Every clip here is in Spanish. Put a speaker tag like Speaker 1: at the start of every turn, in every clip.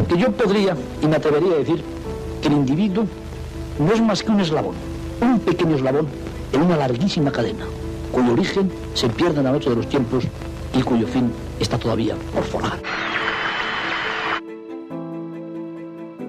Speaker 1: Porque yo podría y me atrevería a decir que el individuo no es más que un eslabón, un pequeño eslabón en una larguísima cadena, cuyo origen se pierde en la noche de los tiempos y cuyo fin está todavía por forjar.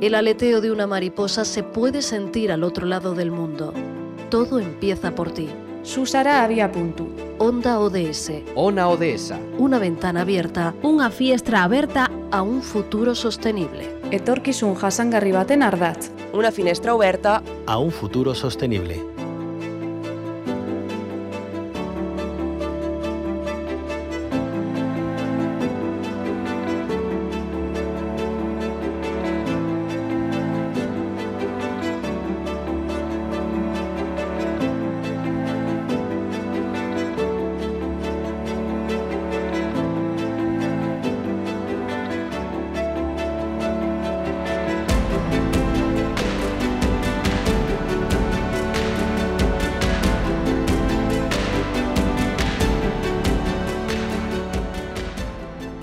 Speaker 2: El aleteo de una mariposa se puede sentir al otro lado del mundo. Todo empieza por ti.
Speaker 3: Susara había punto.
Speaker 2: Onda ODS.
Speaker 4: Ona ODS.
Speaker 2: Una ventana abierta
Speaker 3: Una fiestra aberta
Speaker 2: a un futuro sostenible.
Speaker 3: etorkizun jasangarri baten ardatz.
Speaker 5: Una finestra oberta
Speaker 6: a un futuro sostenible.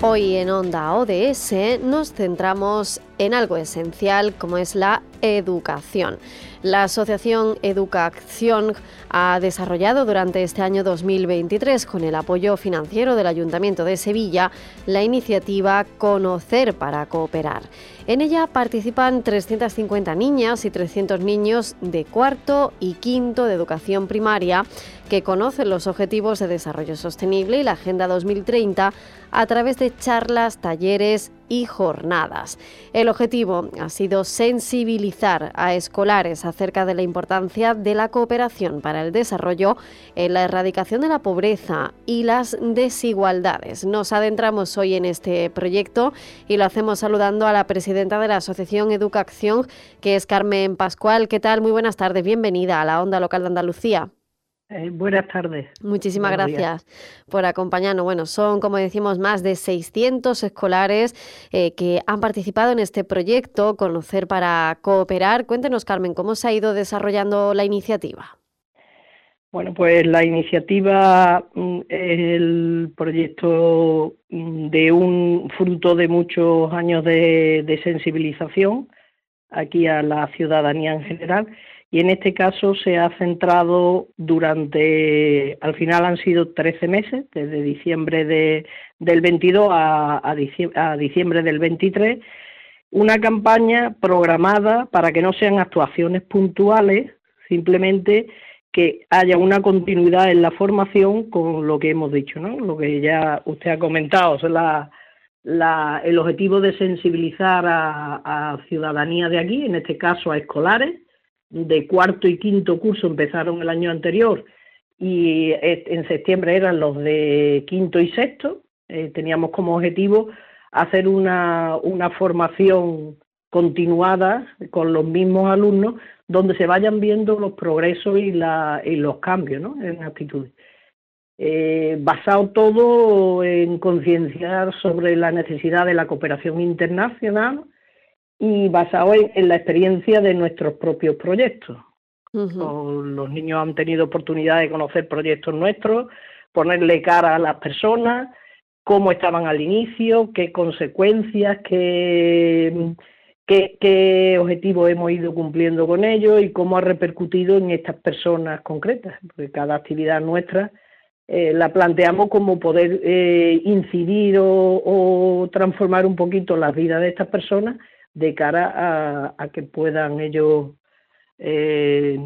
Speaker 7: Hoy en Onda ODS nos centramos en algo esencial como es la educación. La Asociación Educación ha desarrollado durante este año 2023, con el apoyo financiero del Ayuntamiento de Sevilla, la iniciativa Conocer para Cooperar. En ella participan 350 niñas y 300 niños de cuarto y quinto de educación primaria que conocen los Objetivos de Desarrollo Sostenible y la Agenda 2030 a través de charlas, talleres y jornadas. El objetivo ha sido sensibilizar a escolares acerca de la importancia de la cooperación para el desarrollo en la erradicación de la pobreza y las desigualdades. Nos adentramos hoy en este proyecto y lo hacemos saludando a la presidenta de la Asociación Educación, que es Carmen Pascual. ¿Qué tal? Muy buenas tardes. Bienvenida a la Onda Local de Andalucía.
Speaker 8: Eh, buenas tardes.
Speaker 7: Muchísimas
Speaker 8: Buenos
Speaker 7: gracias por acompañarnos. Bueno, son, como decimos, más de 600 escolares eh, que han participado en este proyecto, Conocer para Cooperar. Cuéntenos, Carmen, ¿cómo se ha ido desarrollando la iniciativa?
Speaker 8: Bueno, pues la iniciativa mm, es el proyecto mm, de un fruto de muchos años de, de sensibilización aquí a la ciudadanía en general y en este caso se ha centrado durante, al final han sido 13 meses, desde diciembre de, del 22 a, diciembre, del 23, una campaña programada para que no sean actuaciones puntuales, simplemente que haya una continuidad en la formación con lo que hemos dicho, ¿no? Lo que ya usted ha comentado, o el objetivo de sensibilizar a ciudadanía de aquí, en este caso a escolares, de cuarto y quinto curso empezaron el año anterior y en septiembre eran los de quinto y sexto. Eh, teníamos como objetivo hacer una, una formación continuada con los mismos alumnos donde se vayan viendo los progresos y, la, y los cambios ¿no? en actitudes. Eh, basado todo en concienciar sobre la necesidad de la cooperación internacional y basado en, en la experiencia de nuestros propios proyectos. Los niños han tenido oportunidad de conocer proyectos nuestros, ponerle cara a las personas, cómo estaban al inicio, qué consecuencias, qué, qué, qué objetivos hemos ido cumpliendo con ellos y cómo ha repercutido en estas personas concretas, porque cada actividad nuestra eh, la planteamos como poder eh, incidir o, o transformar un poquito la vida de estas personas de cara a, a que puedan ellos eh,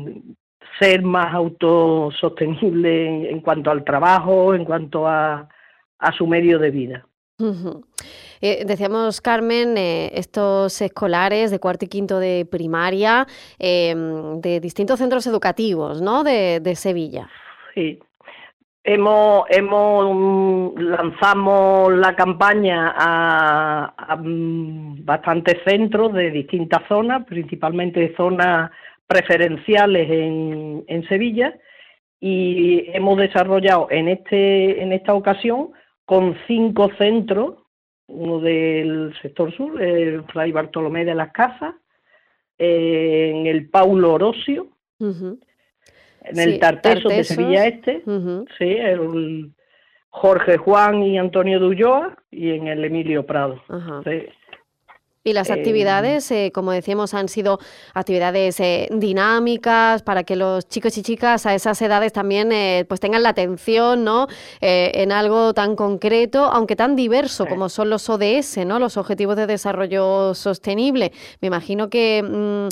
Speaker 8: ser más autosostenibles en, en cuanto al trabajo, en cuanto a, a su medio de vida.
Speaker 7: Eh, decíamos, Carmen, eh, estos escolares de cuarto y quinto de primaria eh, de distintos centros educativos, ¿no? De, de Sevilla.
Speaker 8: Sí. Hemos, hemos mm, lanzamos la campaña a, mm, bastantes centros de distintas zonas, principalmente zonas preferenciales en, Sevilla, y hemos desarrollado en este en esta ocasión con cinco centros, uno del sector sur, el Fray Bartolomé de las Casas, eh, en el Paulo Orosio. En
Speaker 7: Sí,
Speaker 8: el Tartesos de. Sevilla Este, sí, el Jorge Juan y Antonio de Ulloa, y en el Emilio Prado. Sí.
Speaker 7: Y las
Speaker 8: Eh,
Speaker 7: actividades, eh, como decíamos, han sido actividades eh, dinámicas para que los chicos y chicas a esas edades también eh, pues tengan la atención ¿no? Eh, en algo tan concreto, aunque tan diverso como son los ODS, ¿no? los Objetivos de Desarrollo Sostenible. Me imagino que mm,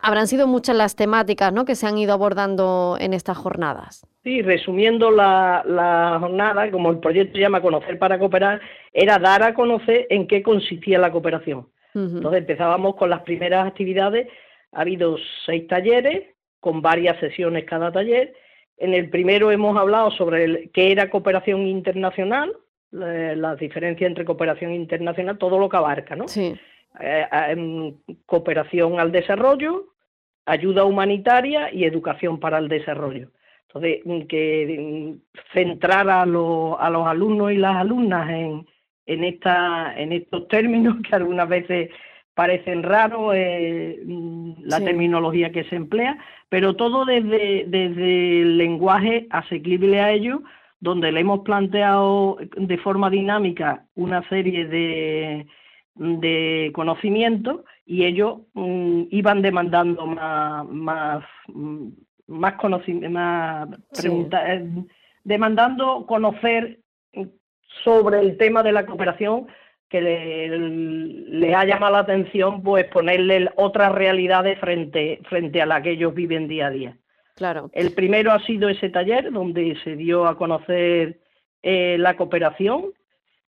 Speaker 7: habrán sido muchas las temáticas ¿no? que se han ido abordando en estas jornadas.
Speaker 8: Sí, resumiendo la, la jornada, como el proyecto llama Conocer para Cooperar, era dar a conocer en qué consistía la cooperación. Entonces empezábamos con las primeras actividades. Ha habido seis talleres con varias sesiones cada taller. En el primero hemos hablado sobre el- qué era cooperación internacional, la- las diferencias entre cooperación internacional, todo lo que abarca, ¿no?
Speaker 7: Sí.
Speaker 8: Eh, em, cooperación al desarrollo, ayuda humanitaria y educación para el desarrollo. Entonces, que mm, centrar a, los- a los alumnos y las alumnas en, en, esta, en estos términos que algunas veces parecen raros, eh, la
Speaker 7: Sí.
Speaker 8: terminología que se emplea, pero todo desde, desde el lenguaje asequible a ellos, donde le hemos planteado de forma dinámica una serie de, de conocimientos y ellos mm, iban demandando más, más, más conocimiento, más
Speaker 7: Sí.
Speaker 8: eh, demandando conocer sobre el tema de la cooperación que le, les ha llamado la atención, pues ponerle otras realidades frente, frente a la que ellos viven día a día.
Speaker 7: Claro.
Speaker 8: El primero ha sido ese taller donde se dio a conocer eh, la cooperación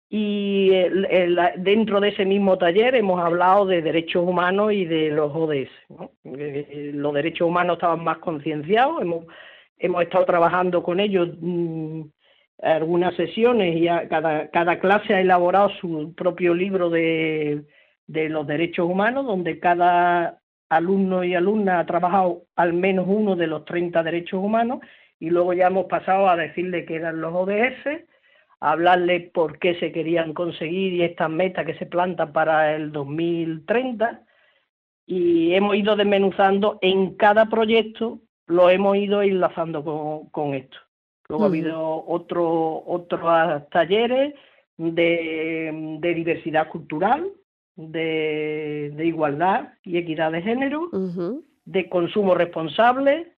Speaker 8: y el- el- dentro de ese mismo taller hemos hablado de derechos humanos y de los ODS. ¿no? Eh, los derechos humanos estaban más concienciados, hemos, hemos estado trabajando con ellos mm, algunas sesiones y a- cada, cada clase ha elaborado su propio libro de, de los derechos humanos, donde cada alumno y alumna ha trabajado al menos uno de los 30 derechos humanos y luego ya hemos pasado a decirle que eran los ODS, a hablarle por qué se querían conseguir y estas metas que se plantan para el 2030 y hemos ido desmenuzando en cada proyecto, lo hemos ido enlazando con, con esto. Luego ha habido otro, otros talleres de, de diversidad cultural, de, de igualdad y equidad de género, de consumo responsable,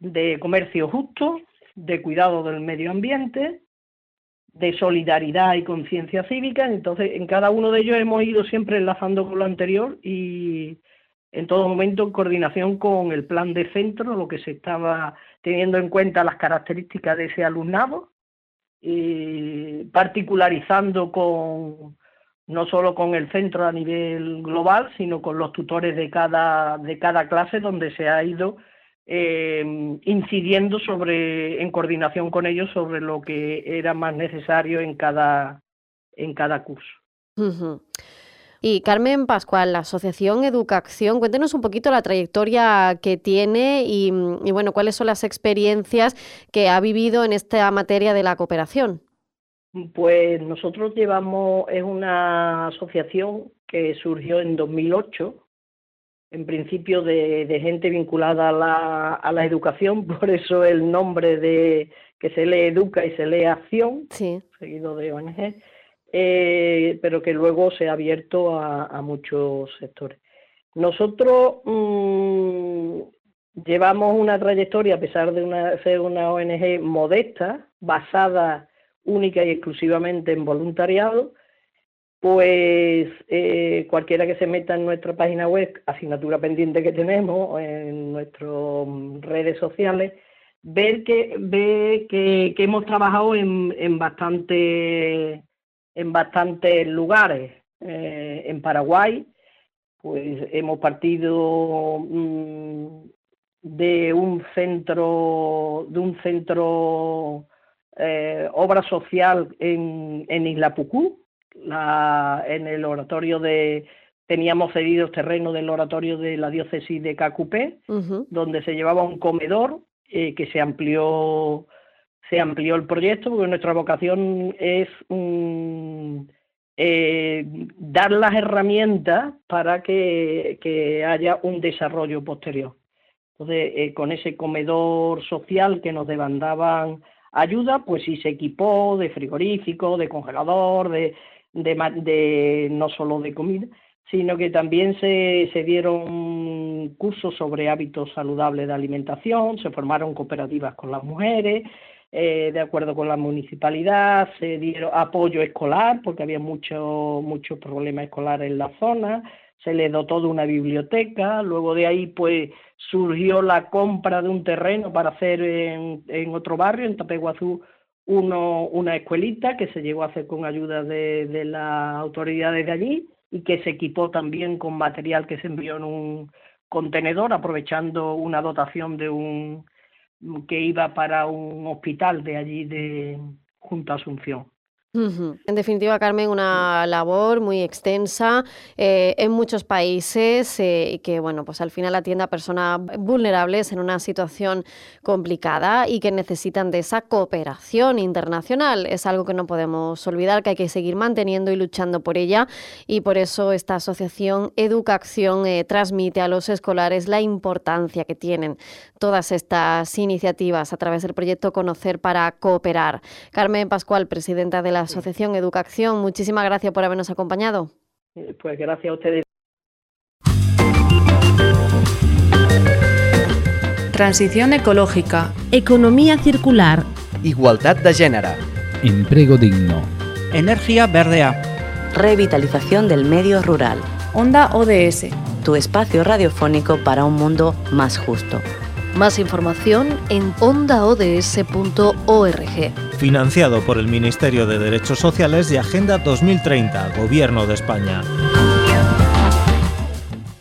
Speaker 8: de comercio justo, de cuidado del medio ambiente, de solidaridad y conciencia cívica. Entonces, en cada uno de ellos hemos ido siempre enlazando con lo anterior y en todo momento en coordinación con el plan de centro, lo que se estaba teniendo en cuenta las características de ese alumnado particularizando con no solo con el centro a nivel global, sino con los tutores de cada, de cada clase, donde se ha ido eh, incidiendo sobre, en coordinación con ellos sobre lo que era más necesario en cada, en cada curso.
Speaker 7: Ujú. Y Carmen Pascual, la Asociación Educación, cuéntenos un poquito la trayectoria que tiene y, y, bueno, cuáles son las experiencias que ha vivido en esta materia de la cooperación.
Speaker 8: Pues nosotros llevamos, es una asociación que surgió en 2008, en principio de, de gente vinculada a la, a la, educación, por eso el nombre de que se lee Educa y se lee Acción,
Speaker 7: sí.
Speaker 8: seguido de ONG, eh, pero que luego se ha abierto a, muchos sectores. Nosotros mmm, llevamos una trayectoria, a pesar de una, ser una ONG modesta, basada única y exclusivamente en voluntariado, pues eh, cualquiera que se meta en nuestra página web, asignatura pendiente que tenemos, en nuestras redes sociales, ver que ve que, hemos trabajado en, en bastante en bastantes lugares. Eh, en Paraguay, pues hemos partido mmm, de un centro de un centro eh, obra social en, en Isla Pucú, la, en el oratorio de teníamos cedidos terreno del oratorio de la diócesis de Cacupé,
Speaker 7: uh -huh.
Speaker 8: donde se llevaba un comedor eh, que se amplió se amplió el proyecto porque nuestra vocación es um, eh, dar las herramientas para que, haya un desarrollo posterior. Entonces, eh, con ese comedor social que nos demandaban ayuda, pues sí se equipó de frigorífico, de congelador, de, no solo de comida, sino que también se dieron cursos sobre hábitos saludables de alimentación, se formaron cooperativas con las mujeres, eh, de acuerdo con la municipalidad, se dieron apoyo escolar, porque había muchos mucho problemas escolares en la zona, se le dotó de una biblioteca, luego de ahí pues surgió la compra de un terreno para hacer en, en otro barrio, en Tapeguazú, uno, una escuelita que se llegó a hacer con ayuda de, de las autoridades de allí y que se equipó también con material que se envió en un contenedor, aprovechando una dotación de un que iba para un hospital de allí de junto
Speaker 7: En definitiva, Carmen, una labor muy extensa eh, en muchos países eh, y que, bueno, pues al final atiende a personas vulnerables en una situación complicada y que necesitan de esa cooperación internacional. Es algo que no podemos olvidar, que hay que seguir manteniendo y luchando por ella y por eso esta asociación Educación eh, transmite a los escolares la importancia que tienen todas estas iniciativas a través del proyecto Conocer para Cooperar. Carmen Pascual, presidenta de la Asociación Educación, muchísimas gracias por habernos acompañado.
Speaker 8: Eh, Pues gracias a ustedes.
Speaker 3: Transición ecológica.
Speaker 4: Economía circular.
Speaker 5: Igualdad de gènere.
Speaker 9: Empleo digno.
Speaker 10: Energía verdea.
Speaker 11: Revitalización del medio rural.
Speaker 3: Onda ODS.
Speaker 11: Tu espacio radiofónico para un mundo más justo.
Speaker 2: Más información en ondaods.org.
Speaker 12: Financiado por el Ministerio de Derechos Sociales y Agenda 2030, Gobierno de España.